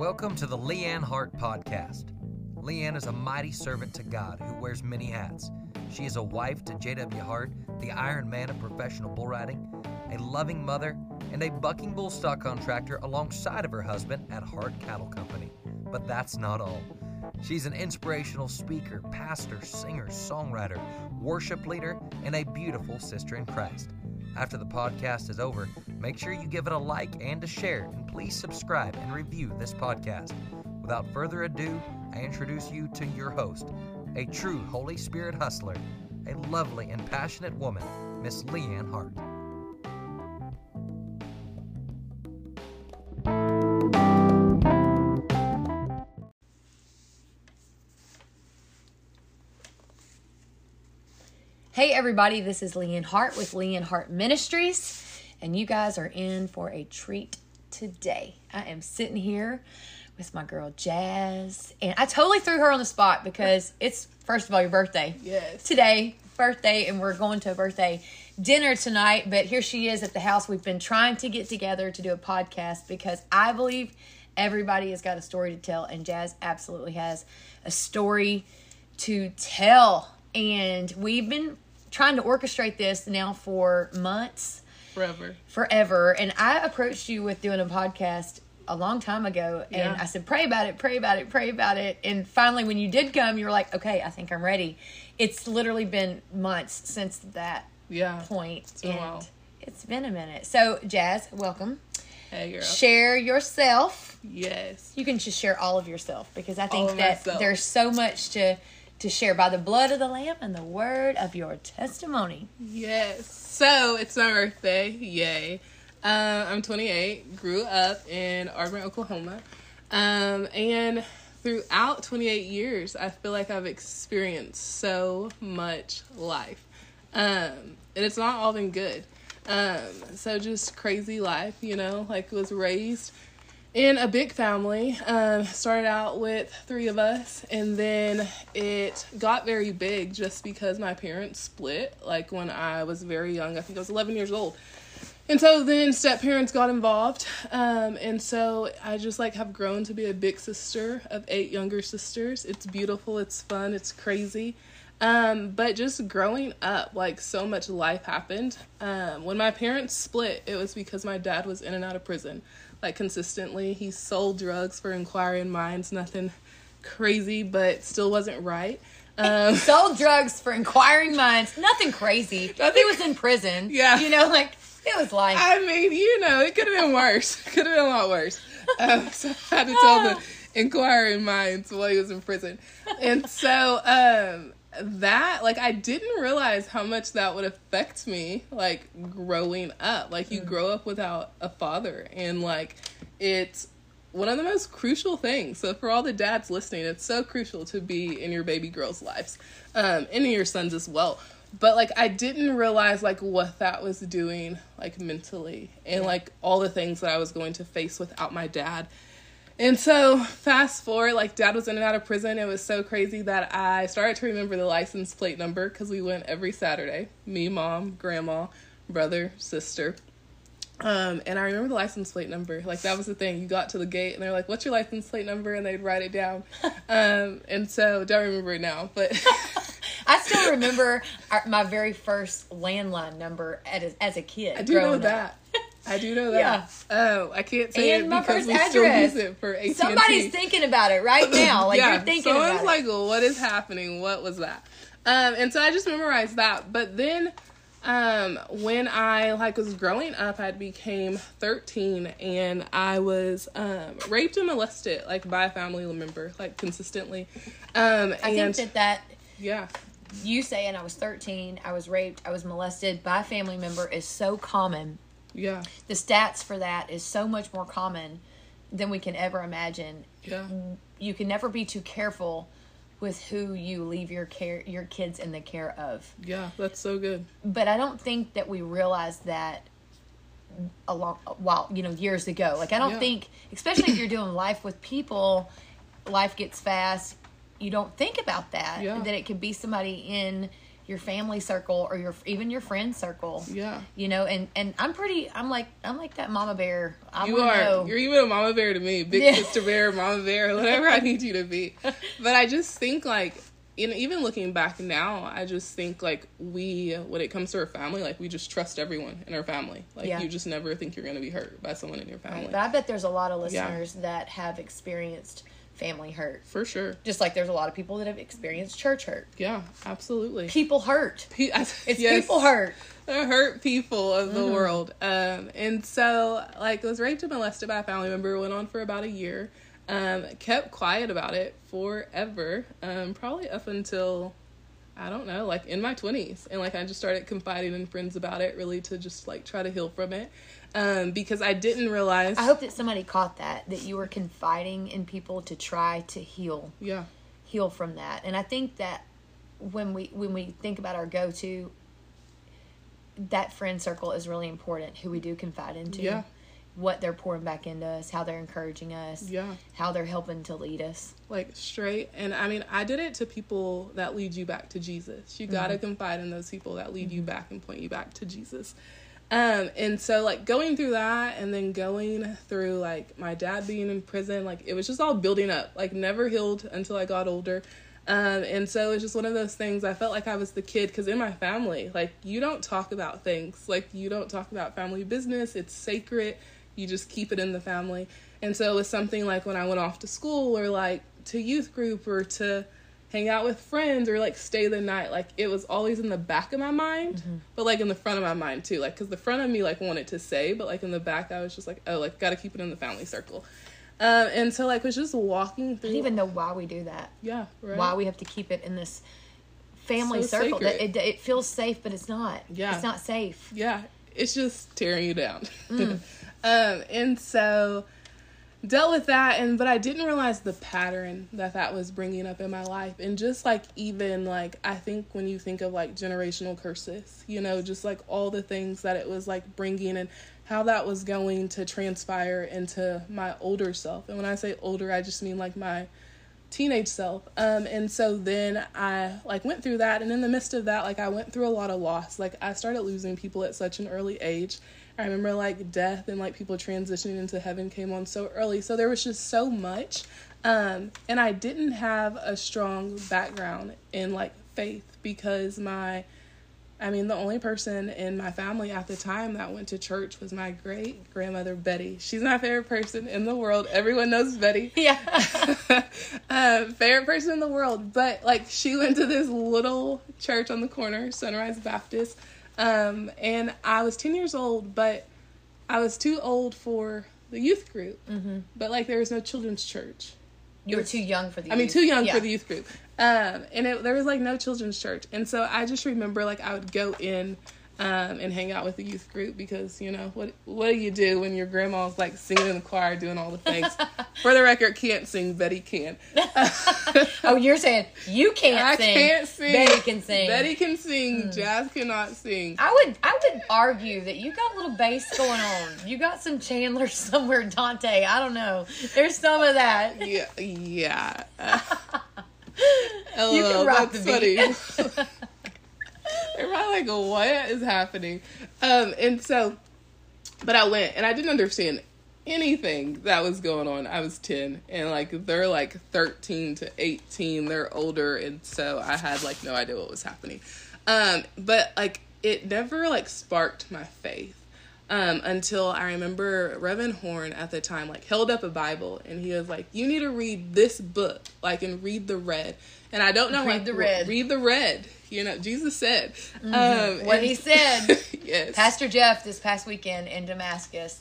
Welcome to the Leanne Hart Podcast. Leanne is a mighty servant to God who wears many hats. She is a wife to J.W. Hart, the Iron Man of professional bull riding, a loving mother, and a bucking bull stock contractor alongside of her husband at Hart Cattle Company. But that's not all. She's an inspirational speaker, pastor, singer, songwriter, worship leader, and a beautiful sister in Christ. After the podcast is over, make sure you give it a like and a share, and please subscribe and review this podcast. Without further ado, I introduce you to your host, a true Holy Spirit hustler, a lovely and passionate woman, Miss Leanne Hart. Hey, everybody, this is Leanne Hart with Leanne Hart Ministries, and you guys are in for a treat today. I am sitting here with my girl Jaz, and I totally threw her on the spot because it's, first of all, your birthday. Yes. Today, birthday, and we're going to a birthday dinner tonight, but here she is at the house. We've been trying to get together to do a podcast because I believe everybody has got a story to tell, and Jaz absolutely has a story to tell. And we've been trying to orchestrate this now for months, Forever. forever. And I approached you with doing a podcast a long time ago, and Yeah. I said, "Pray about it, pray about it, pray about it." And finally, when you did come, you were like, "Okay, I think I'm ready." It's literally been months since that Yeah. point, and while. it's been a minute. So, Jaz, welcome. Hey, girl. Share yourself yes. you can just share all of yourself because I think that myself. there's so much to to share by the blood of the lamb and the word of your testimony. Yes. So it's my birthday. Yay. Um, I'm 28. Grew up in Auburn, Oklahoma. Um, and throughout 28 years, I feel like I've experienced so much life. Um, and it's not all been good. Um, so just crazy life, you know, like was raised in a big family. Um, started out with three of us, and then it got very big just because my parents split. Like when I was very young, I think I was 11 years old. And so then step parents got involved, um, and so I just like have grown to be a big sister of eight younger sisters. It's beautiful, it's fun, it's crazy. Um, but just growing up, like so much life happened. Um, when my parents split, it was because my dad was in and out of prison, like consistently. He sold drugs for inquiring minds, nothing crazy, but still wasn't right. Um, Sold drugs for inquiring minds. Nothing crazy. He was in prison. Yeah. You know, like it was like I mean, you know, it could have been worse. Could have been a lot worse. Um, so I had to tell the inquiring minds while he was in prison. And so um, that, like, I didn't realize how much that would affect me, like, growing up. Like, you grow up without a father, and, like, it's one of the most crucial things. So for all the dads listening, it's so crucial to be in your baby girls' lives, um, and in your sons as well. But like I didn't realize like what that was doing like mentally and like all the things that I was going to face without my dad. And so fast forward, like dad was in and out of prison. It was so crazy that I started to remember the license plate number because we went every Saturday. Me, mom, grandma, brother, sister. Um, and I remember the license plate number. Like that was the thing. You got to the gate and they're like, "What's your license plate number?" And they'd write it down. Um, and so don't remember it now, but I still remember our, my very first landline number as, as a kid. I do know up. I do know that. Oh, I can't say And it my because first we still address. use it for AT&T. Somebody's thinking about it right now. Like yeah, you're thinking someone's like, it. "What is happening? What was that?" Um, and so I just memorized that. But then, um, when I like was growing up, I became thirteen, and I was um raped and molested like by a family member, like consistently. Um, I and think that that yeah, you saying I was 13, I was raped, I was molested by a family member is so common. Yeah, The stats for that is so much more common than we can ever imagine. yeah, You can never be too careful with who you leave your care your kids in the care of. yeah. That's so good. But I don't think that we realize that a long while, you know, years ago. Like I don't Yeah. think especially if you're doing life with people, life gets fast. You don't think about that Yeah. that it could be somebody in your family circle or your even your friend circle. Yeah. You know, and and I'm pretty. I'm like I'm like that mama bear. I you are. know- You're even a mama bear to me, big Yeah. sister bear, mama bear, whatever I need you to be. But I just think like, you know, even looking back now, I just think like we, when it comes to our family, like we just trust everyone in our family. Like Yeah. you just never think you're gonna be hurt by someone in your family. But I bet there's a lot of Yeah. listeners that have experienced family hurt. For sure. Just like there's a lot of people that have experienced church hurt. Yeah, absolutely. People hurt. Pe- I- It's yes. people hurt. the hurt people of the Mm-hmm. world. Um, and so, like, was raped and molested by a family member. Went on for about a year. Um, kept quiet about it forever. Um, probably up until I don't know, like in my twenties, and like I just started confiding in friends about it, really to just like try to heal from it. Um, because I didn't realize. I hope that somebody caught that that you were confiding in people to try to heal yeah, heal from that. And I think that when we when we think about our go to, that friend circle is really important. Who we do confide into, Yeah. what they're pouring back into us, how they're encouraging us, yeah. how they're helping to lead us. like straight and i mean i did it to people that lead you back to jesus you gotta confide in those people that lead you back and point you back to jesus um and so like going through that and then going through like my dad being in prison like it was just all building up like never healed until i got older. Um and so it's just one of those things i felt like i was the kid because in my family like you don't talk about things like you don't talk about family business it's sacred you just keep it in the family. And so it was something like when i went off to school or like to youth group or to hang out with friends or like stay the night like it was always in the back of my mind but like in the front of my mind too like because the front of me like wanted to say but like in the back i was just like oh like gotta keep it in the family circle um and so like was just walking through. I don't even know why we do that. yeah right Why we have to keep it in this family So circle. That it, it feels safe, but it's not. Yeah. it's not safe. yeah it's just tearing you down Mm. um and so dealt with that and but i didn't realize the pattern that that was bringing up in my life. And just like even like i think when you think of like generational curses you know just like all the things that it was like bringing and how that was going to transpire into my older self. And when i say older i just mean like my teenage self. Um and so then i like went through that and in the midst of that like i went through a lot of loss. Like i started losing people at such an early age i remember like death and like people transitioning into heaven came on so early so there was just so much um and i didn't have a strong background in like faith because my I mean, the only person in my family at the time that went to church was my great grandmother, Betty. She's my favorite person in the world. Everyone knows Betty. Yeah. um, favorite person in the world. But like she went to this little church on the corner, Sunrise Baptist. Um, and I was 10 years old, but I was too old for the youth group. Mm-hmm. But like there was no children's church. you were too young for the. I mean, too young Yeah. for the youth group. Um, and it, there was like no children's church, and so I just remember like I would go in um, and hang out with the youth group because you know what what do you do when your grandma's like singing in the choir, doing all the things. for the record, can't sing. Betty can. Oh, you're saying you can't I sing. can't sing. Betty can sing. Betty can sing. Jaz cannot sing. I would I would argue that you got a little bass going on. You got some Chandler somewhere, Dante. I don't know. There's some of that. Yeah, yeah. You can rock the beat. They're probably like, what is happening? Um, and so, but I went and I didn't understand anything that was going on. I was 10 and like they're like 13 to 18, they're older. And so I had like no idea what was happening. Um, but like it never like sparked my faith. Um, until I remember Reverend Horn at the time like held up a Bible and he was like, "You need to read this book, like and read the red." And I don't know, Read like, the red. Read the red. You know, Jesus said um, What and- he said. yes, Pastor Jeff this past weekend in Damascus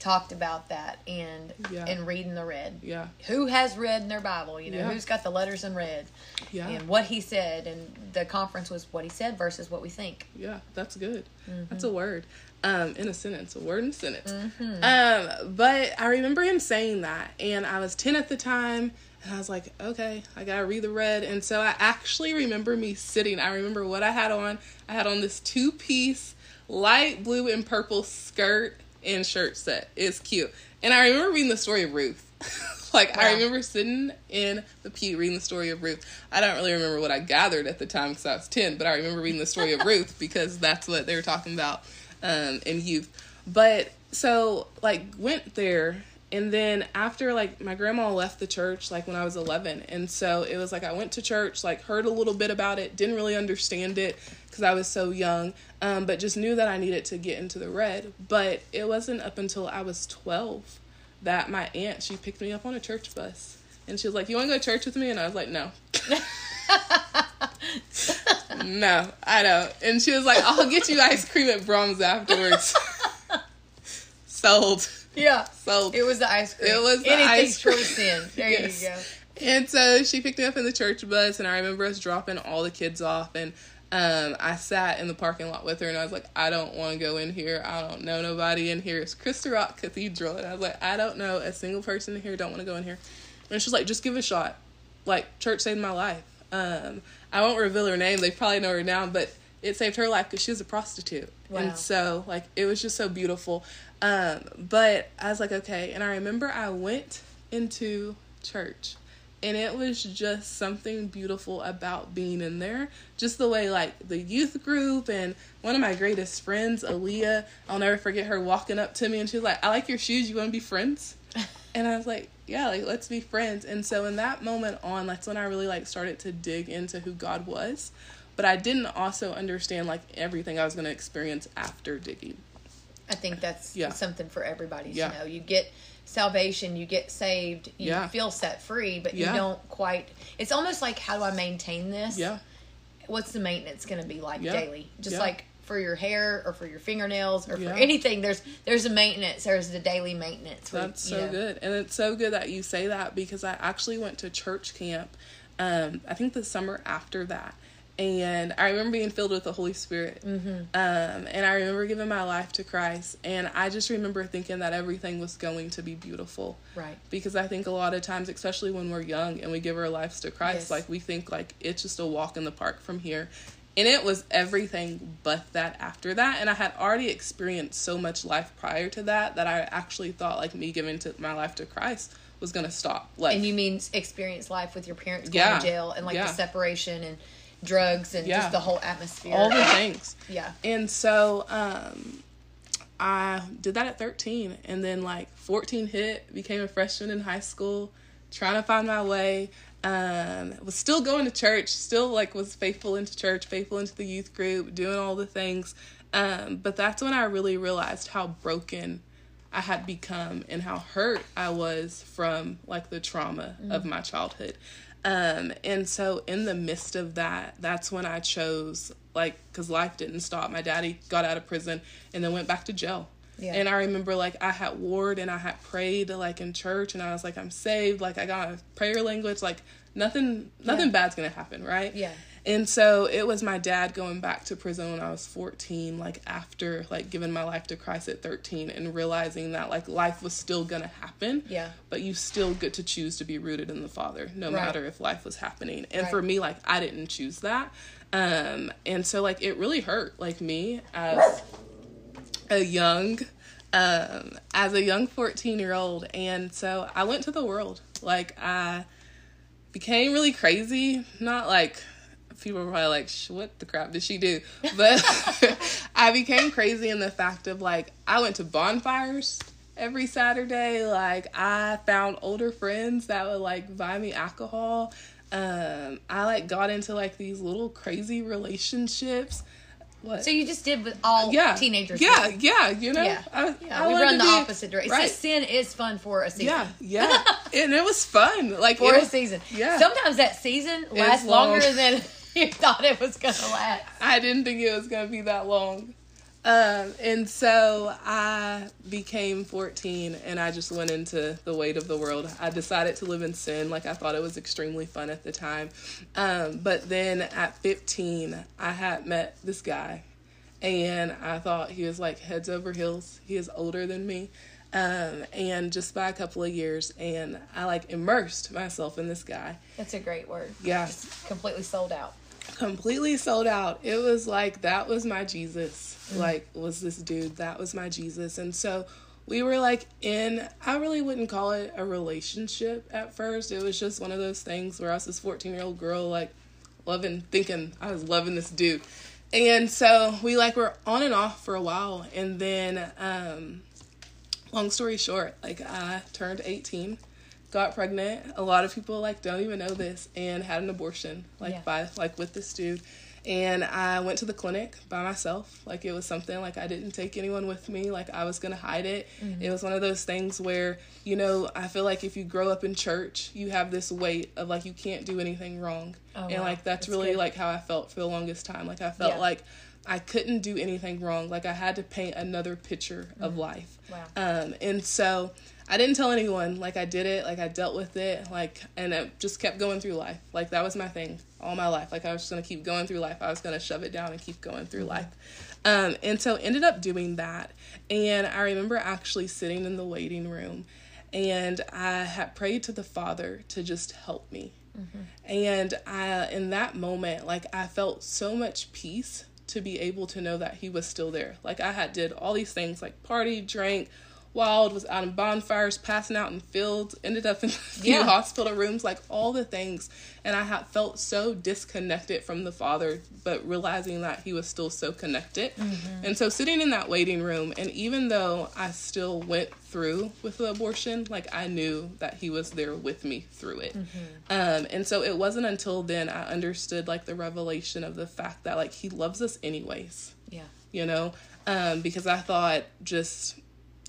talked about that and Yeah. and reading the red. yeah, Who has read in their Bible? You know, Yeah. who's got the letters in red? yeah, And what he said, and the conference was what he said versus what we think. yeah. That's good. Mm-hmm. That's a word. Um, in a sentence, a word in a sentence. Um, but I remember him saying that, and I was ten at the time, and I was like, okay, I gotta read the red. And so I actually remember me sitting. I remember what I had on. I had on this two piece light blue and purple skirt and shirt set. It's cute. And I remember reading the story of Ruth. like I remember sitting in the pew reading the story of Ruth. I don't really remember what I gathered at the time because I was ten, but I remember reading the story of Ruth because that's what they were talking about um, in youth. But so like went there, and then after like my grandma left the church like when I was eleven, and so it was like I went to church, like heard a little bit about it, didn't really understand it because I was so young, um, but just knew that I needed to get into the red. But it wasn't up until I was twelve that my aunt she picked me up on a church bus. And she was like you want to go to church with me? And i was like no. No i don't. And she was like i'll get you ice cream at Braum's afterwards. Sold Yeah. So It was the ice cream. It was the Anything ice cream. sin. There Yes. you go. And so she picked me up in the church bus, and I remember us dropping all the kids off. And um, I sat in the parking lot with her, and I was like, I don't want to go in here. I don't know nobody in here. It's Crystal Rock Cathedral. And I was like, I don't know a single person in here. Don't want to go in here. And she's like, just give it a shot. Like, church saved my life. Um, I won't reveal her name. They probably know her now, but it saved her life because she was a prostitute. Wow. And so, like, it was just so beautiful. Um, but I was like, okay. And I remember I went into church and it was just something beautiful about being in there just the way like the youth group and one of my greatest friends aaliyah i'll never forget her walking up to me and she was like i like your shoes you want to be friends and i was like yeah like let's be friends and so in that moment on that's when i really like started to dig into who god was but i didn't also understand like everything i was going to experience after digging I think that's Yeah. something for everybody Yeah. to know. You get salvation, you get saved, you Yeah. feel set free, but you don't quite. It's almost like, how do I maintain this? yeah What's the maintenance going to be like daily? Just like for your hair or for your fingernails or for anything. There's there's a maintenance. There's the daily maintenance. where, That's so know, good. And it's so good that you say that because I actually went to church camp, um, I think the summer after that. And I remember being filled with the Holy Spirit. Mm-hmm. Um, and I remember giving my life to Christ. And I just remember thinking that everything was going to be beautiful. Right. Because I think a lot of times, especially when we're young and we give our lives to Christ, Yes. like we think like it's just a walk in the park from here. And it was everything but that after that. And I had already experienced so much life prior to that that I actually thought like me giving to my life to Christ was gonna stop. Like And you mean experience life with your parents going Yeah. to jail and like Yeah. the separation and drugs and Yeah. just the whole atmosphere. all the things. yeah. And so um I did that at 13 and then like 14 hit, became a freshman in high school, trying to find my way. Um was still going to church, still like was faithful into church, faithful into the youth group, doing all the things. Um but that's when I really realized how broken I had become and how hurt I was from like the trauma of my childhood. Um, and so in the midst of that, that's when I chose like because life didn't stop. My daddy got out of prison and then went back to jail. Yeah. And I remember like I had ward and I had prayed like in church and I was like I'm saved. Like I got a prayer language. Like nothing nothing Yeah. bad's gonna happen, right? Yeah. And so it was my dad going back to prison when I was 14, like after like giving my life to Christ at 13 and realizing that like life was still gonna happen. Yeah. But you still get to choose to be rooted in the Father, no Right. matter if life was happening. And Right. for me, like I didn't choose that. Um, and so like it really hurt like me as a young um as a young 14 year old and so i went to the world like i became really crazy not like people were probably like what the crap did she do but i became crazy in the fact of like i went to bonfires every saturday like i found older friends that would like buy me alcohol um i like got into like these little crazy relationships what So you just did with all yeah teenagers. yeah do. yeah you know Yeah. I, Yeah, I we run the be- opposite direction. right. Just sin is fun for a season. yeah yeah and it was fun like For it a was- season. yeah. Sometimes that season lasts long. longer than you thought it was gonna last. I didn't think it was gonna be that long. Um, and so I became 14 and I just went into the weight of the world. I decided to live in sin, like I thought it was extremely fun at the time. Um, but then at 15, I had met this guy and I thought he was like heads over heels. He is older than me. Um, and just by a couple of years, and I like immersed myself in this guy. That's a great word. Yeah. Just completely sold out. Completely sold out. It was like that was my Jesus. Mm. Like was this dude that was my Jesus. And so we were like in I really wouldn't call it a relationship at first. It was just one of those things where I was this 14 year old girl like loving thinking I was loving this dude. And so we like were on and off for a while and then um long story short, like I turned 18, got pregnant. A lot of people like don't even know this and had an abortion like Yeah. by like with this dude. And I went to the clinic by myself. Like it was something like I didn't take anyone with me. Like I was gonna hide it. Mm-hmm. It was one of those things where, you know, I feel like if you grow up in church, you have this weight of like you can't do anything wrong. Oh, and wow. like that's, That's really good. like how I felt for the longest time. Like I felt Yeah. like I couldn't do anything wrong. Like I had to paint another picture of life. Wow. Um, and so I didn't tell anyone. Like I did it. Like I dealt with it. Like and it just kept going through life. Like that was my thing all my life. Like I was just gonna keep going through life. I was gonna shove it down and keep going through life. Um, and so ended up doing that. And I remember actually sitting in the waiting room, and I had prayed to the Father to just help me. And I, in that moment, like I felt so much peace to be able to know that he was still there. Like I had did all these things, like party, drank, wild, was out in bonfires, passing out in fields, ended up in a few Yeah. hospital rooms, like all the things. And I had felt so disconnected from the father, but realizing that he was still so connected. And so sitting in that waiting room, and even though I still went through with the abortion, like I knew that he was there with me through it. Um, and so it wasn't until then I understood like the revelation of the fact that like he loves us anyways Yeah. you know um because i thought just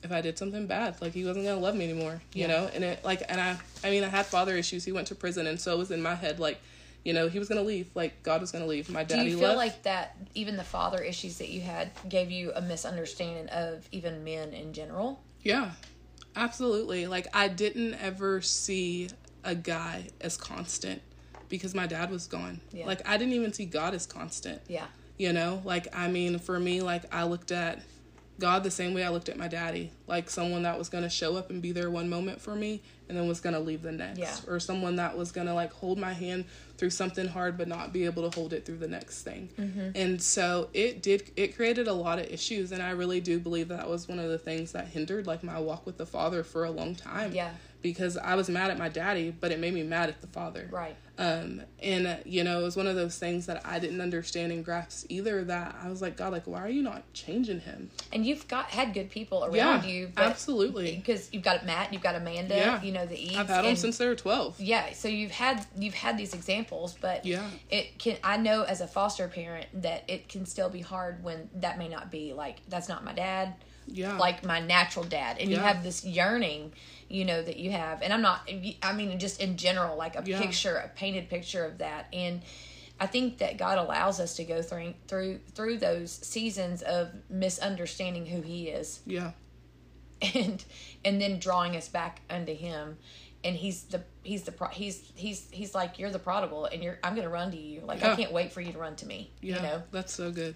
if i did something bad like he wasn't gonna love me anymore you Yeah. know and it like and i i mean i had father issues he went to prison and so it was in my head like you know he was gonna leave like god was gonna leave my daddy. Do you feel left like that even the father issues that you had gave you a misunderstanding of even men in general? yeah absolutely like i didn't ever see a guy as constant because my dad was gone Yeah. like i didn't even see god as constant Yeah. you know like i mean for me like i looked at god the same way i looked at my daddy like someone that was going to show up and be there one moment for me and then was going to leave the next Yeah. or someone that was going to like hold my hand through something hard but not be able to hold it through the next thing Mm-hmm. and so it did it created a lot of issues and i really do believe that was one of the things that hindered like my walk with the father for a long time Yeah. Because i was mad at my daddy but it made me mad at the father Right. um, and uh, you know, it was one of those things that I didn't understand and grasp either. That I was like, God, like, why are you not changing him? And you've got had good people around Yeah, you, absolutely. because you've got Matt, you've got Amanda, Yeah. you know the Eves. I've had them and- since they were twelve. yeah so you've had you've had these examples but Yeah. it can i know as a foster parent that it can still be hard when that may not be like that's not my dad Yeah, like my natural dad and you have this yearning you know that you have and i'm not i mean just in general like a Yeah. picture a painted picture of that and i think that god allows us to go through through through those seasons of misunderstanding who he is yeah, and and then drawing us back unto him and he's the he's the pro- he's he's he's like you're the prodigal and you're i'm gonna run to you like i can't wait for you to run to me yeah. you know that's so good.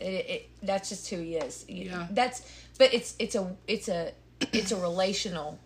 it, it that's just who he is Yeah. that's but it's it's a it's a it's a relational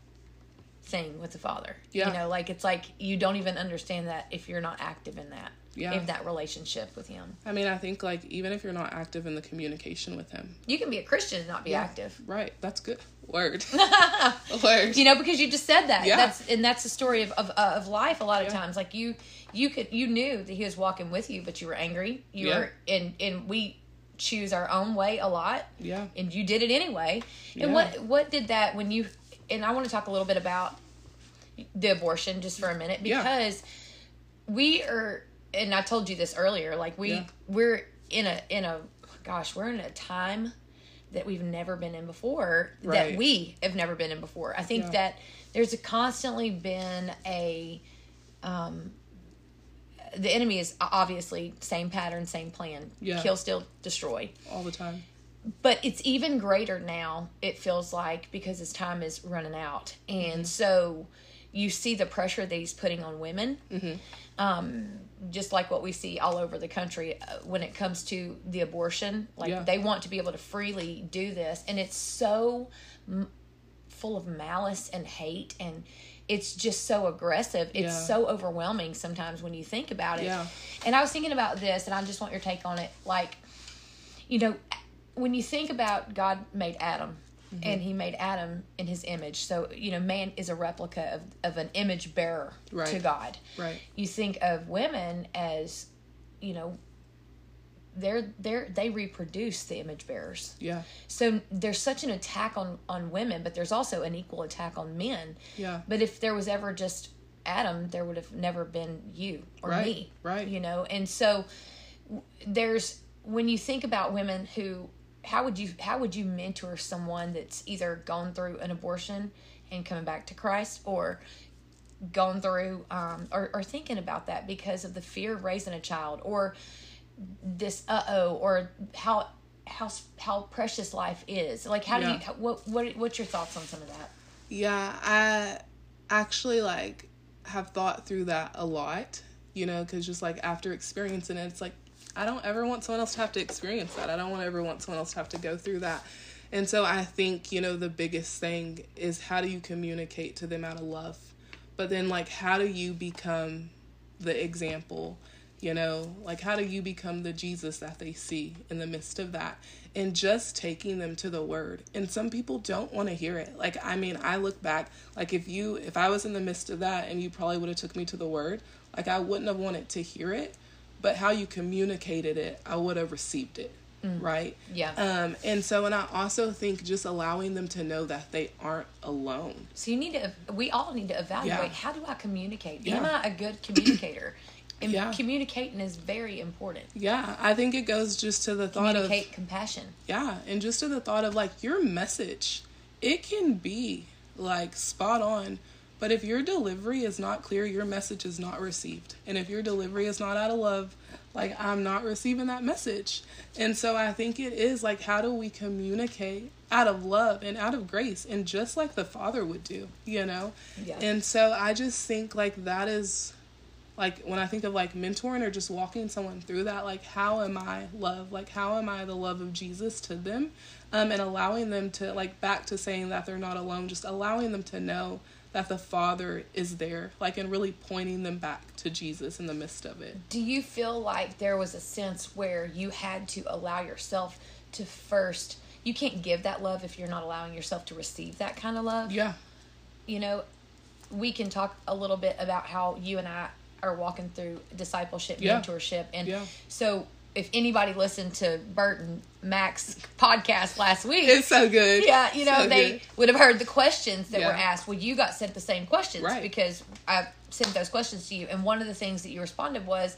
thing with the father Yeah. you know like it's like you don't even understand that if you're not active in that Yeah. in that relationship with him I mean, I think like even if you're not active in the communication with him, you can be a christian and not be Yeah. active right? That's good. Word. Word. you know because you just said that Yeah. that's and that's the story of of, uh, of life a lot of Yeah. times like you you could you knew that he was walking with you but you were angry you Yeah. were and and we choose our own way a lot yeah, and you did it anyway and Yeah. what what did that when you and i want to talk a little bit about the abortion just for a minute Yeah. because we are and i told you this earlier like we Yeah. we're in a in a gosh we're in a time that we've never been in before that we have never been in before i think Yeah. that there's constantly been a um the enemy is obviously same pattern same plan Yeah. kill steal destroy all the time. but it's even greater now it feels like because his time is running out and Mm-hmm. so you see the pressure that he's putting on women Mm-hmm. um, just like what we see all over the country uh, when it comes to the abortion like Yeah. they want to be able to freely do this and it's so m- full of malice and hate and it's just so aggressive it's Yeah. so overwhelming sometimes when you think about it Yeah. and i was thinking about this and i just want your take on it like you know when you think about god made adam mm-hmm. and he made Adam in his image. So, you know, man is a replica of, of an image bearer to God. Right. You think of women as, you know, they're they're they reproduce the image bearers. Yeah. So there's such an attack on on women, but there's also an equal attack on men. Yeah. But if there was ever just Adam, there would have never been you or Right, me. right. You know, and so there's when you think about women who how would you how would you mentor someone that's either gone through an abortion and coming back to Christ or gone through um, or, or thinking about that because of the fear of raising a child or this uh oh or how how how precious life is like how do you what what what's your thoughts on some of that Yeah, I actually like have thought through that a lot, you know, because just like after experiencing it, it's like I don't ever want someone else to have to experience that. I don't want ever want someone else to have to go through that. And so I think, you know, the biggest thing is how do you communicate to them out of love? But then like how do you become the example? You know, like how do you become the Jesus that they see in the midst of that? And just taking them to the word. And some people don't want to hear it. Like I mean, I look back, like if you if I was in the midst of that and you probably would have took me to the word, like I wouldn't have wanted to hear it, but how you communicated it, I would have received it. Right? Yeah. Um and so and I also think just allowing them to know that they aren't alone. So you need to. We all need to evaluate. Yeah. How do I communicate? Yeah. Am I a good communicator? And Yeah. communicating is very important. Yeah, I think it goes just to the thought of Communicate compassion. Yeah, and just to the thought of like your message, it can be like spot on, but if your delivery is not clear, your message is not received. And if your delivery is not out of love, like I'm not receiving that message. And so I think it is like how do we communicate out of love and out of grace and just like the Father would do, you know? Yeah. And so I just think like that is like when I think of like mentoring or just walking someone through that, like how am I love? Like how am I the love of Jesus to them? Um, and allowing them to like back to saying that they're not alone, just allowing them to know that the Father is there, like and really pointing them back to Jesus in the midst of it. Do you feel like there was a sense where you had to allow yourself to first? You can't give that love if you're not allowing yourself to receive that kind of love. Yeah. you know, we can talk a little bit about how you and I are walking through discipleship, Yeah. mentorship. And Yeah. so if anybody listened to Bert and Mac's podcast last week, It's so good. yeah, you know, So they good. would have heard the questions that were asked. Well, you got sent the same questions Right. because I sent those questions to you. And one of the things that you responded was,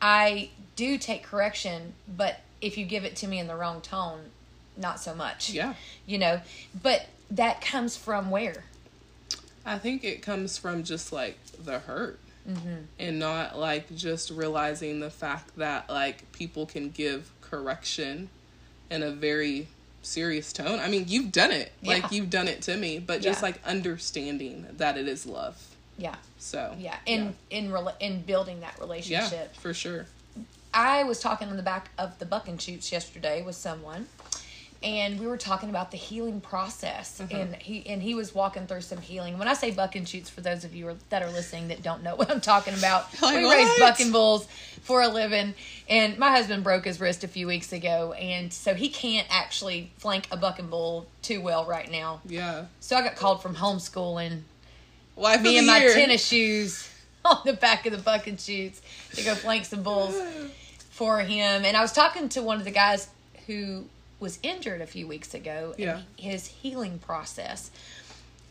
I do take correction, but if you give it to me in the wrong tone, not so much. Yeah. You know, but that comes from where? I think it comes from just like the hurt Mm-hmm. and not like just realizing the fact that like people can give correction in a very serious tone. I mean, you've done it. Yeah. Like you've done it to me, but just Yeah. like understanding that it is love. Yeah. So, Yeah, in in rela- in building that relationship. yeah, for sure. I was talking on the back of the bucking chutes yesterday with someone, and we were talking about the healing process, Mm-hmm. and he and he was walking through some healing. When I say bucking chutes, for those of you that are listening that don't know what I'm talking about, Like, we raise what? bucking bulls for a living, and my husband broke his wrist a few weeks ago, and so he can't actually flank a bucking bull too well right now. Yeah. So I got called from homeschooling Wife me and my year. tennis shoes on the back of the bucking chutes to go flank some bulls for him. And I was talking to one of the guys who was injured a few weeks ago Yeah. his healing process.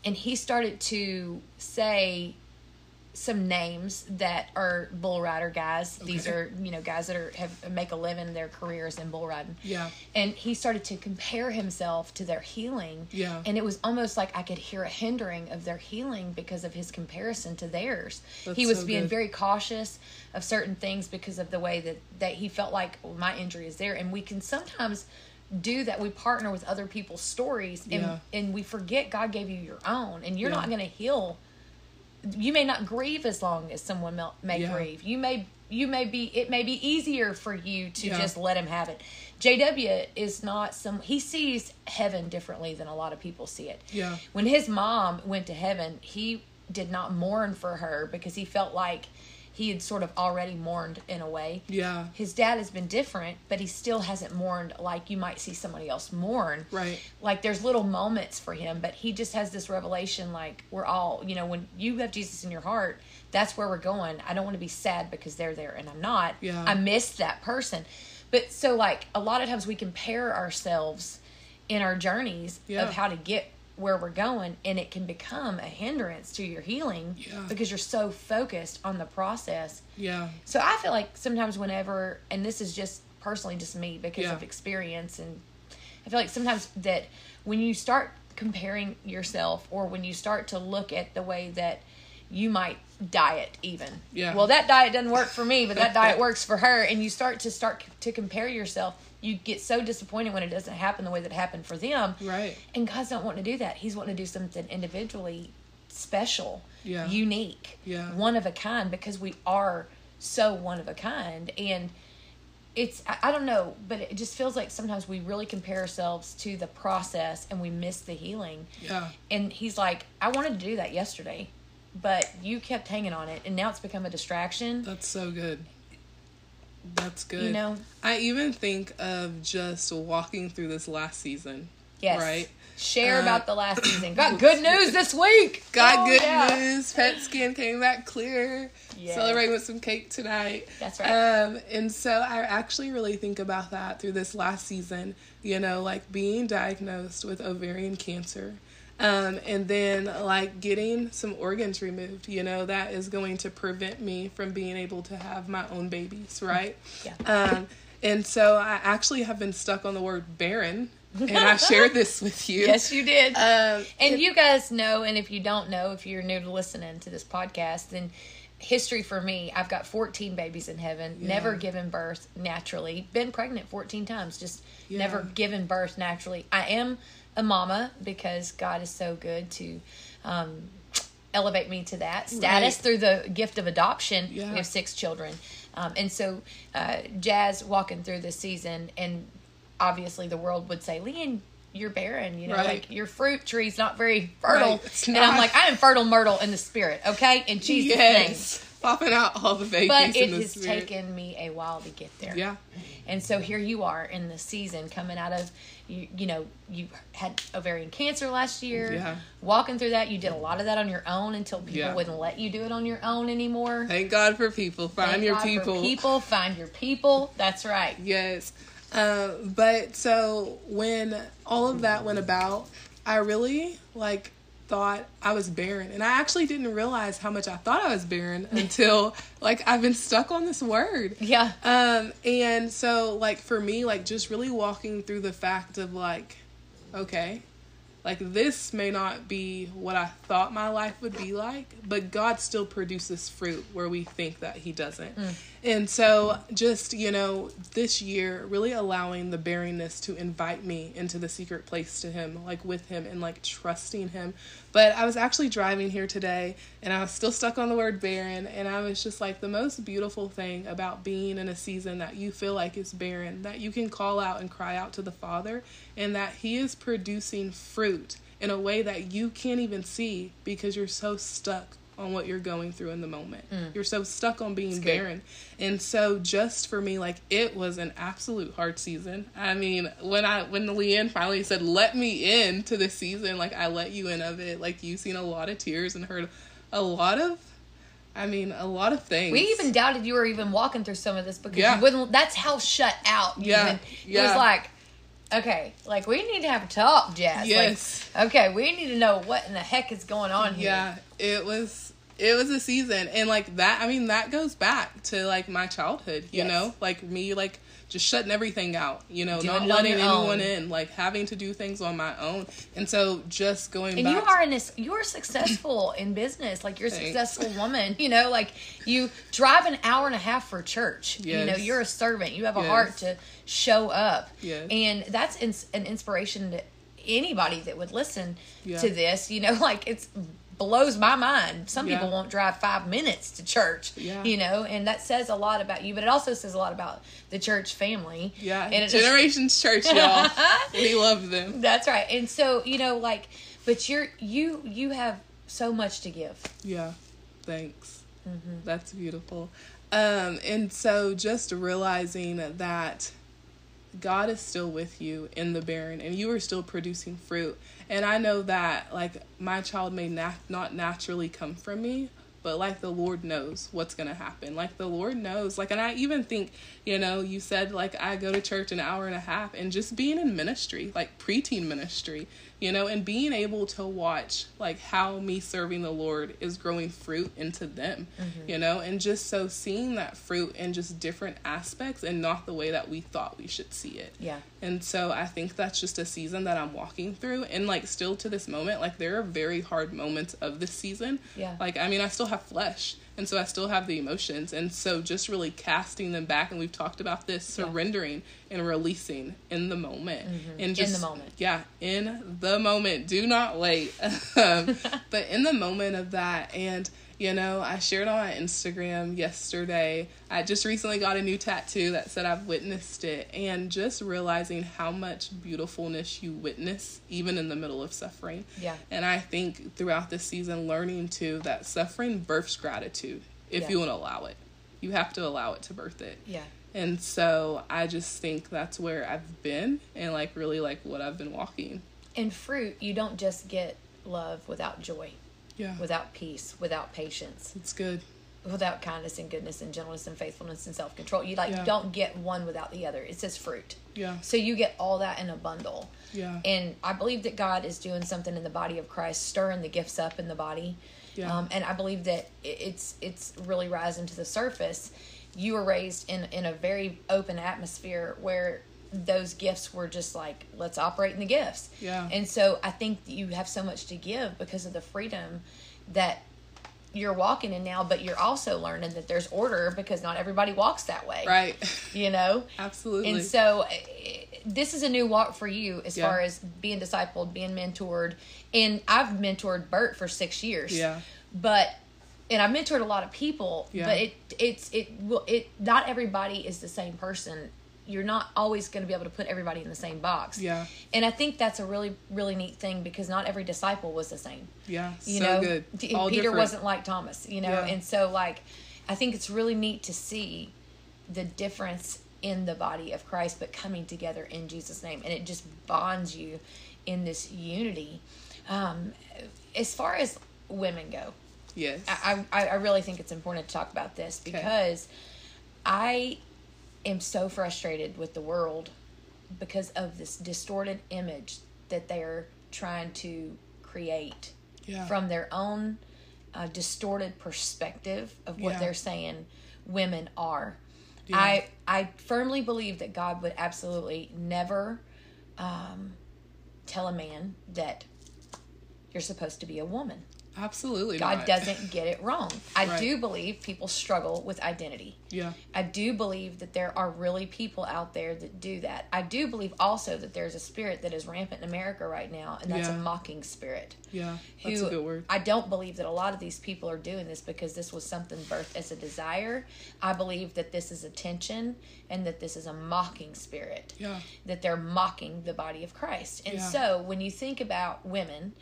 And he started to say some names that are bull rider guys. These are, you know, guys that are have make a living their careers in bull riding. Yeah. And he started to compare himself to their healing. Yeah. And it was almost like I could hear a hindering of their healing because of his comparison to theirs. That's he was so being good. very cautious of certain things because of the way that, that he felt like well, my injury is there. And we can sometimes do that. We partner with other people's stories and, Yeah. and we forget God gave you your own and you're Yeah. not going to heal. You may not grieve as long as someone may Yeah. grieve. You may you may be it may be easier for you to just let him have it. JW is not some he sees heaven differently than a lot of people see it. Yeah. When his mom went to heaven, he did not mourn for her because he felt like he had sort of already mourned in a way. Yeah. His dad has been different, but he still hasn't mourned like you might see somebody else mourn. Right. Like there's little moments for him, but he just has this revelation like we're all, you know, when you have Jesus in your heart, that's where we're going. I don't want to be sad because they're there and I'm not. Yeah. I missed that person. But so like a lot of times we compare ourselves in our journeys Yeah. of how to get where we're going and it can become a hindrance to your healing Yeah. because you're so focused on the process Yeah. so I feel like sometimes whenever, and this is just personally just me because Yeah. of experience, and I feel like sometimes that when you start comparing yourself or when you start to look at the way that you might diet even Yeah. well that diet doesn't work for me but that diet works for her and you start to start to compare yourself you get so disappointed when it doesn't happen the way that happened for them Right. and God's not wanting to do that. He's wanting to do something individually special, Yeah. unique, Yeah. one of a kind because we are so one of a kind. And it's, I, I don't know, but it just feels like sometimes we really compare ourselves to the process and we miss the healing. Yeah. And He's like, I wanted to do that yesterday, but you kept hanging on it and now it's become a distraction. That's so good. That's good. You know? I even think of just walking through this last season. Yes. Right. Share Uh, about the last season. Got good news this week. Got Oh, good yeah. news. PET scan came back clear. Yes. Celebrating with some cake tonight. That's right. Um, and so I actually really think about that through this last season. You know, like being diagnosed with ovarian cancer. Um, and then like getting some organs removed, you know, that is going to prevent me from being able to have my own babies, right? Yeah. Um, and so I actually have been stuck on the word barren, and I've shared this with you. Yes, you did. Um, And you guys know, and if you don't know, if you're new to listening to this podcast, then history for me, I've got 14 babies in heaven, never given birth naturally, been pregnant 14 times, just Yeah. never given birth naturally. I am a mama because God is so good to um, elevate me to that status Right. through the gift of adoption. Yeah. We have six children. Um, and so, uh, Jaz walking through this season, and obviously the world would say, Leanne, you're barren, you know, Right. like your fruit tree's not very fertile. Right, it's And I'm like, I am fertile myrtle in the spirit, okay? In Jesus' name. popping out all the babies But it in the has spirit. taken me a while to get there. Yeah, And so here you are in the season coming out of you you know, you had ovarian cancer last year. Yeah. Walking through that, you did a lot of that on your own until people Yeah. wouldn't let you do it on your own anymore. thank God for people. Find Thank your God people. people, find your people. That's right. Yes. Uh, but so when all of that went about, I really like thought I was barren, and I actually didn't realize how much I thought I was barren until like I've been stuck on this word. Yeah. Um, and so like for me, like just really walking through the fact of like, okay, like this may not be what I thought my life would be like, but God still produces fruit where we think that He doesn't. And so just, you know, this year really allowing the barrenness to invite me into the secret place to Him, like with Him and like trusting Him. But I was actually driving here today and I was still stuck on the word barren. And I was just like, the most beautiful thing about being in a season that you feel like is barren, that you can call out and cry out to the Father, and that He is producing fruit in a way that you can't even see because you're so stuck on what you're going through in the moment. Mm. You're so stuck on being barren. And so just for me, like it was an absolute hard season. I mean, when I when Leanne finally said, Let me in to the season, like I let you in of it, like you've seen a lot of tears and heard a lot of I mean, a lot of things. We even doubted you were even walking through some of this because Yeah. you wouldn't. That's how shut out. You Yeah, even, It yeah. was like, okay, like we need to have a talk, Jaz. Yes. Like, okay, we need to know what in the heck is going on here. Yeah, it was it was a season and like that I mean that goes back to like my childhood, you Yes. know? Like me like just shutting everything out, you know, not letting anyone own. in, like having to do things on my own. And so just going And back you are in this. You are successful in business. Like you're a successful woman. You know, like you drive an hour and a half for church. You know, you're a servant. You have a Yes. heart to show up. Yes. And that's ins- an inspiration to anybody that would listen Yeah. to this. You know, like it's blows my mind. Some Yeah. people won't drive five minutes to church. Yeah. You know, and that says a lot about you, but it also says a lot about the church family. yeah, And it- Generations Church, y'all. we love them. That's right. And so, you know, like but you're you you have so much to give. Yeah. Thanks. That's beautiful. Um, and so just realizing that God is still with you in the barren and you are still producing fruit. And I know that like my child may nat- not naturally come from me, but like the Lord knows what's going to happen. Like the Lord knows. Like and I even think, you know, you said like I go to church an hour and a half and just being in ministry, like preteen ministry, you know, and being able to watch like how me serving the Lord is growing fruit into them, mm-hmm. you know, and just so seeing that fruit in just different aspects and not the way that we thought we should see it. Yeah. And so I think that's just a season that I'm walking through. And like still to this moment, like there are very hard moments of this season. Yeah. Like, I mean, I still have flesh. And so I still have the emotions. And so just really casting them back. And we've talked about this Yeah. surrendering and releasing in the moment. Mm-hmm. In just, the moment. Yeah. In the moment. Do not wait. um, but in the moment of that. And, you know, I shared on my Instagram yesterday. I just recently got a new tattoo that said I've witnessed it, and just realizing how much beautifulness you witness even in the middle of suffering. Yeah. And I think throughout this season, learning too that suffering births gratitude if Yeah. you want to allow it. You have to allow it to birth it. Yeah. And so I just think that's where I've been and like really like what I've been walking. In fruit, you don't just get love without joy, Yeah. without peace, without patience, It's good. without kindness and goodness and gentleness and faithfulness and self control. You like Yeah. don't get one without the other. It says fruit. Yeah. So you get all that in a bundle. Yeah. And I believe that God is doing something in the body of Christ, stirring the gifts up in the body. Yeah. Um, and I believe that it's it's really rising to the surface. You were raised in in a very open atmosphere where those gifts were just like let's operate in the gifts. Yeah. And so I think you have so much to give because of the freedom that you're walking in now, but you're also learning that there's order because not everybody walks that way. Right. You know? Absolutely. And so eh, this is a new walk for you as Yeah. far as being discipled, being mentored. And I've mentored Bert for six years. Yeah. But and I've mentored a lot of people, Yeah. but it it's it will it not everybody is the same person. You're not always going to be able to put everybody in the same box. Yeah. And I think that's a really really neat thing because not every disciple was the same yeah. you so know good. All peter different. wasn't like thomas you know Yeah. and so like i think it's really neat to see the difference in the body of christ but coming together in jesus name and it just bonds you in this unity um, as far as women go Yes. I, I, I really think it's important to talk about this because I am so frustrated with the world because of this distorted image that they're trying to create Yeah. from their own uh, distorted perspective of what Yeah. they're saying women are. Yeah. I I firmly believe that God would absolutely never um, tell a man that you're supposed to be a woman. Absolutely. God not. doesn't get it wrong. I Right. do believe people struggle with identity. Yeah. I do believe that there are really people out there that do that. I do believe also that there's a spirit that is rampant in America right now, and that's Yeah. a mocking spirit. Yeah. That's Who a good word. I don't believe that a lot of these people are doing this because this was something birthed as a desire. I believe that this is attention and that this is a mocking spirit Yeah. that they're mocking the body of Christ. And Yeah. so when you think about women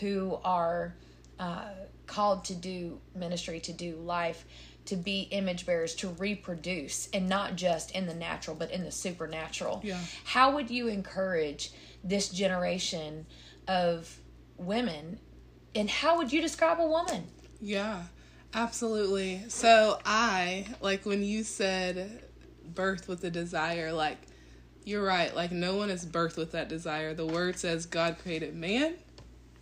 who are uh, called to do ministry, to do life, to be image bearers, to reproduce, and not just in the natural, but in the supernatural, Yeah. how would you encourage this generation of women? And how would you describe a woman? Yeah, absolutely. So I like when you said birth with a desire, like you're right, like no one is birthed with that desire. The word says God created man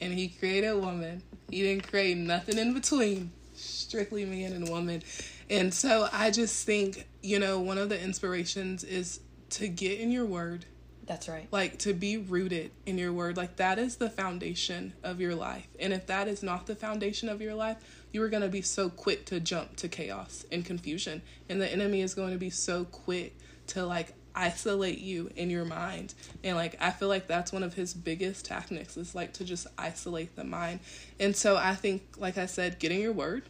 and he created woman. He didn't create nothing in between. Strictly man and woman. And so I just think, you know, one of the inspirations is to get in your word That's right. like to be rooted in your word like that is the foundation of your life and if that is not the foundation of your life you are going to be so quick to jump to chaos and confusion and the enemy is going to be so quick to like isolate you in your mind. And like i feel like that's one of his biggest tactics is like to just isolate the mind. And so i think like i said getting your word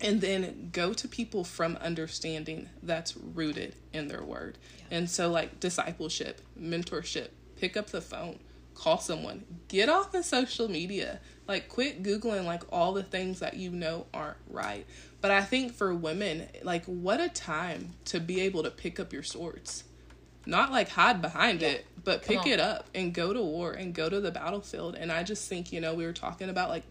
and then go to people from understanding that's rooted in their word. And so, like discipleship, mentorship, pick up the phone, call someone. Get off of social media. Like quit googling like all the things that you know aren't right. But I think for women, like what a time to be able to pick up your swords. Not like hide behind Yeah. it, but Come pick on. it up and go to war and go to the battlefield. And I just think, you know, we were talking about like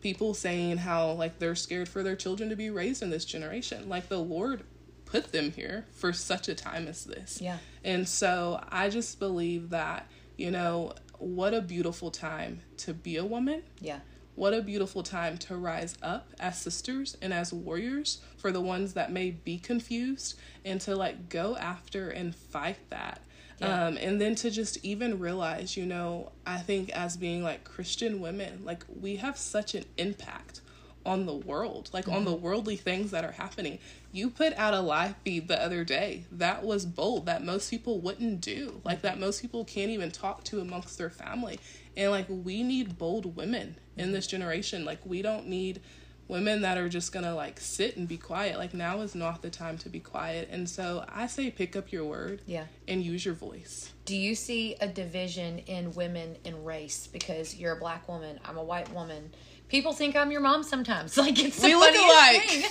people saying how like they're scared for their children to be raised in this generation. Like the Lord put them here for such a time as this. Yeah. And so I just believe that, you know, what a beautiful time to be a woman. Yeah. What a beautiful time to rise up as sisters and as warriors for the ones that may be confused and to like go after and fight that. Yeah. Um, and then to just even realize, you know, I think as being like Christian women, like we have such an impact on the world, like on the mm-hmm. worldly things that are happening. You put out a live feed the other day that was bold, that most people wouldn't do, like that mm-hmm. most people can't even talk to amongst their family. And like we need bold women in this mm-hmm. generation. Like we don't need women that are just gonna like sit and be quiet. Like now is not the time to be quiet. And so I say pick up your word Yeah. and use your voice. Do you see a division in women in race because you're a black woman, I'm a white woman? People think I'm your mom sometimes. Like it's the We look alike. thing.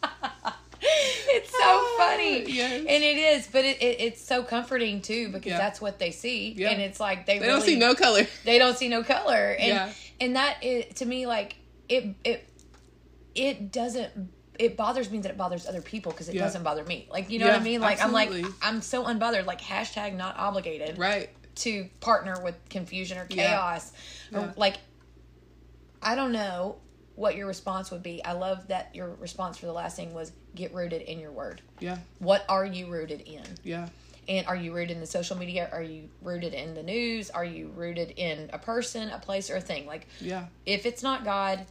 it's so ah, funny, Yes. and it is, but it, it it's so comforting too because Yeah. that's what they see, Yeah. and it's like they, They really, don't see no color. they don't see no color, and Yeah. and that is to me like it it it doesn't it bothers me that it bothers other people because it Yeah. doesn't bother me. Like you know what I mean? Like I'm like. I'm so unbothered. Like hashtag not obligated Right. to partner with confusion or chaos or like I don't know what your response would be. I love that your response for the last thing was get rooted in your word. Yeah. What are you rooted in? Yeah. And are you rooted in the social media? Are you rooted in the news? Are you rooted in a person, a place, or a thing? Like Yeah. if it's not God,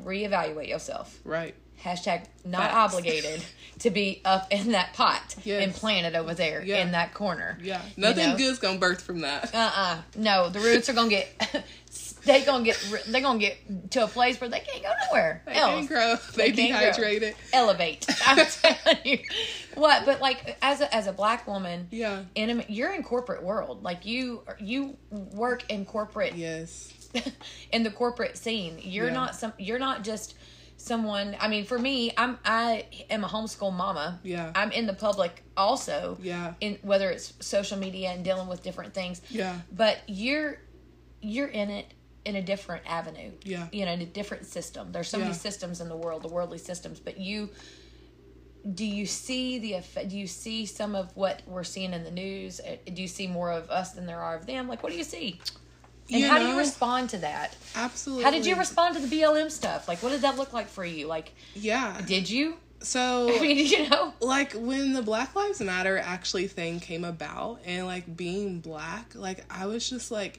reevaluate yourself. Right. Hashtag not Facts. obligated to be up in that pot Yes. and planted over there Yeah. in that corner. Yeah. Nothing know? good's gonna birth from that. Uh uh No, the roots are gonna get. They gonna get. They gonna get to a place where they can't go nowhere They else. can't grow. They, can't grow. Elevate. I'm telling you. What? But like as a as a black woman, Yeah. in a, you're in corporate world. Like you you work in corporate Yes. in the corporate scene. You're Yeah. not some. You're not just someone. I mean, for me, I'm I am a homeschool mama. Yeah. I'm in the public also. Yeah. In whether it's social media and dealing with different things. Yeah. But you're you're in it in a different avenue. Yeah. You know, in a different system. There's so many systems in the world, the worldly systems. But you do you see the effect do you see some of what we're seeing in the news Uh, do you see more of us than there are of them like what do you see and You how do you respond to that Absolutely. how did you respond to the blm stuff like what did that look like for you like Yeah. did you So i mean you know like when the Black Lives Matter actually thing came about and like being black, like I was just like,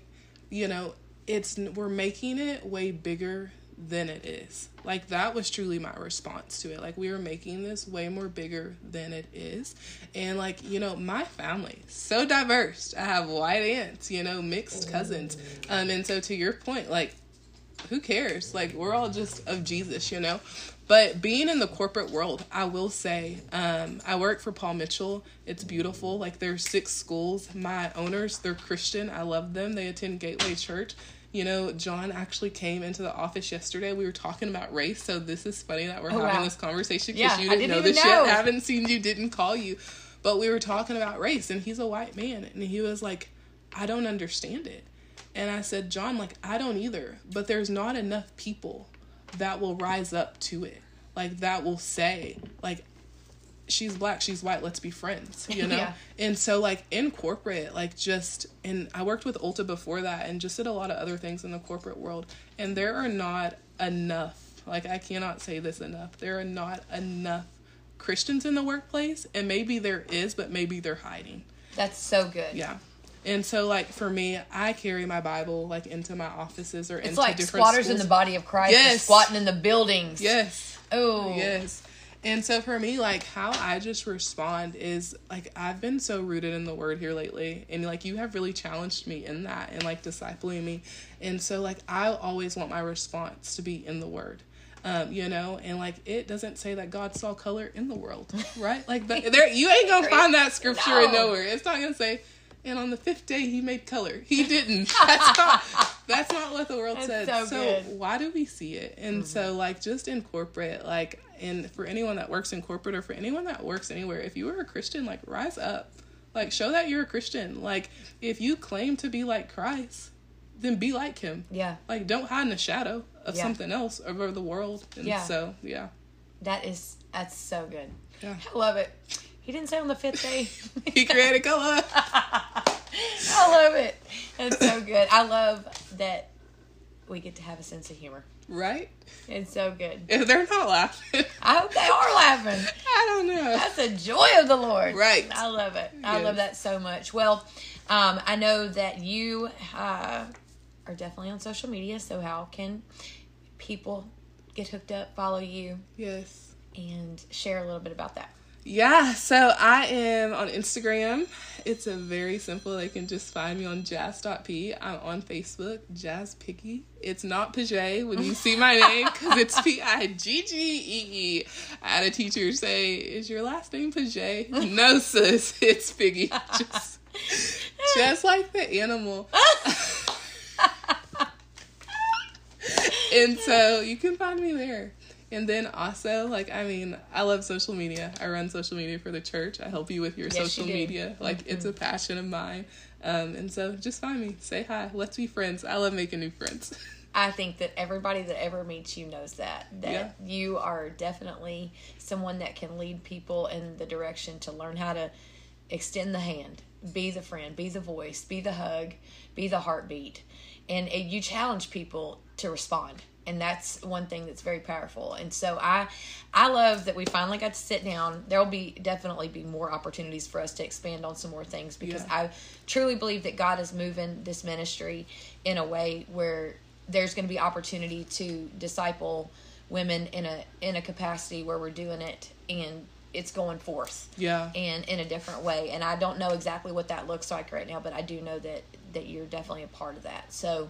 you know, it's we're making it way bigger than it is. Like that was truly my response to it. Like we were making this way more bigger than it is. And like, you know, my family so diverse. I have white aunts, you know, mixed cousins. Um and so to your point, like who cares? Like we're all just of Jesus, you know. But being in the corporate world, I will say, um, I work for Paul Mitchell. It's beautiful. Like there's six schools. My owners, they're Christian. I love them. They attend Gateway Church. You know, John actually came into the office yesterday. We were talking about race, so this is funny that we're Oh, having wow. this conversation Yeah, because you didn't, didn't know this know. shit. I haven't seen you, didn't call you, but we were talking about race, and he's a white man, and he was like, "I don't understand it." And I said, John, like, I don't either, but there's not enough people that will rise up to it. Like, that will say, like, she's black, she's white, let's be friends, you know? Yeah. And so, like, in corporate, like, just, and I worked with Ulta before that and just did a lot of other things in the corporate world. And there are not enough, like, I cannot say this enough, there are not enough Christians in the workplace. And maybe there is, but maybe they're hiding. that's so good Yeah. And so, like for me, I carry my Bible like into my offices or it's into like different squatters in the body of christ Yes. squatting in the buildings Yes. oh Yes. And so for me, like how I just respond is like I've been so rooted in the word here lately, and like you have really challenged me in that and like discipling me, and so like I always want my response to be in the word. Um, you know, and like it doesn't say that God saw color in the world, right? Like the, there, you ain't gonna find that scripture in No. nowhere. It's not gonna say and on the fifth day he made color. He didn't. That's not that's not what the world That's said. so So, why do we see it? And so mm-hmm. like just in corporate, like and for anyone that works in corporate or for anyone that works anywhere, if you are a Christian, like rise up. Like show that you're a Christian. Like if you claim to be like Christ, then be like him. Yeah. Like don't hide in the shadow of Yeah. something else over the world. And Yeah. so yeah. That is that's so good. Yeah. I love it. He didn't say on the fifth day. He created color. I love it. It's so good. I love that we get to have a sense of humor. right? It's so good. If they're not laughing. I hope they are laughing. I don't know. That's the joy of the Lord. Right. I love it. I Yes. love that so much. Well, um, I know that you uh, are definitely on social media. So how can people get hooked up, follow you, Yes. and share a little bit about that? Yeah, so I am on Instagram. It's a very simple. They can just find me on jaz.p. I'm on Facebook, Jaz Piggy. It's not Pajay when you see my name because it's P I G G E E. I had a teacher say, Is your last name Pajay? no, sis, it's Piggy. Just, just like the animal. and so you can find me there. And then also, like, I mean, I love social media. I run social media for the church. I help you with your Yes, social media. Like, it's a passion of mine. Um, and so just find me, say hi, let's be friends. I love making new friends. I think that everybody that ever meets you knows that that Yeah. you are definitely someone that can lead people in the direction to learn how to extend the hand, be the friend, be the voice, be the hug, be the heartbeat, and you challenge people to respond. And that's one thing that's very powerful. And so I, I love that we finally got to sit down. There will be definitely be more opportunities for us to expand on some more things because Yeah. I truly believe that God is moving this ministry in a way where there's going to be opportunity to disciple women in a in a capacity where we're doing it and it's going forth yeah. and in a different way and i don't know exactly what that looks like right now but i do know that that you're definitely a part of that so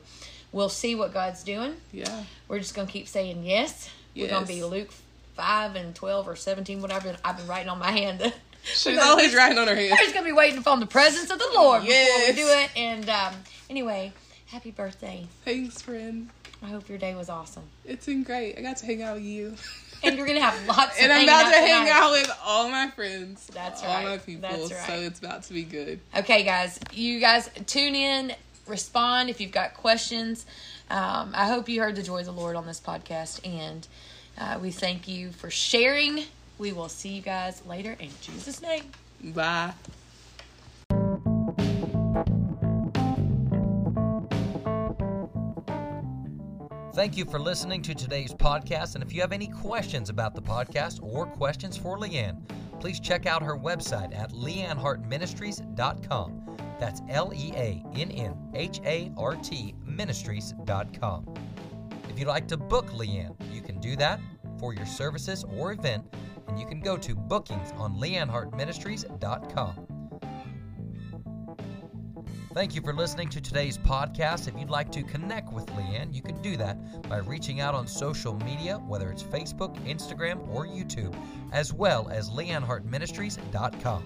we'll see what god's doing Yeah. we're just going to keep saying yes, we're going to be luke 5 and 12 or 17 whatever i've been writing on my hand She's always writing on her hand. we're just going to be waiting upon the presence of the lord Yes. before we do it and um, anyway happy birthday Thanks, friend. i hope your day was awesome It's been great. I got to hang out with you. and you're gonna have lots. And I'm about to hang out with all my friends. That's all right. All my people. Right. So it's about to be good. Okay, guys, you guys tune in, respond if you've got questions. Um, I hope you heard the joy of the Lord on this podcast, and uh, we thank you for sharing. We will see you guys later in Jesus' name. Bye. Thank you for listening to today's podcast. And if you have any questions about the podcast or questions for Leann, please check out her website at leannhartministries.com. That's L E A N N H A R T ministries.com. If you'd like to book Leann, you can do that for your services or event, and you can go to bookings on leannhartministries.com. Thank you for listening to today's podcast. If you'd like to connect with Leann, you can do that by reaching out on social media, whether it's Facebook, Instagram, or YouTube, as well as leannhartministries.com.